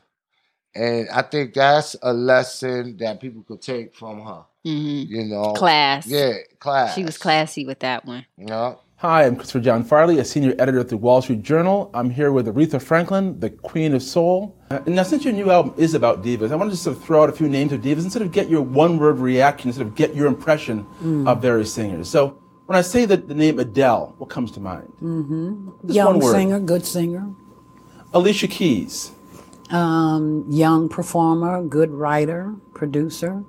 And I think that's a lesson that people could take from her. Mhm. You know, Class. Yeah, class. She was classy with that one. Yeah. Hi, I'm Christopher John Farley, a senior editor at the Wall Street Journal. I'm here with Aretha Franklin, the Queen of Soul. Uh, now, since your new album is about divas, I want to sort of throw out a few names of divas and sort of get your one-word reaction, sort of get your impression Mm. of various singers. So, when I say the, the name Adele, what comes to mind? hmm Just Young one word. singer, good singer. Alicia Keys, Um, young performer, good writer, producer.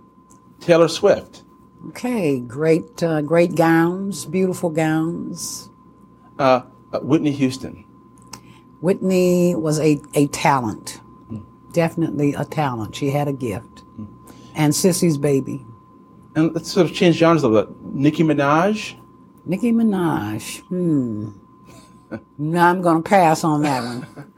Taylor Swift, Okay, great, uh, great gowns, beautiful gowns. uh, uh, Whitney Houston, Whitney was a, a talent, definitely a talent. She had a gift. And Sissy's baby. and let's sort of change genres a little bit. Nicki Minaj, Nicki Minaj. Hmm. no, I'm going to pass on that one.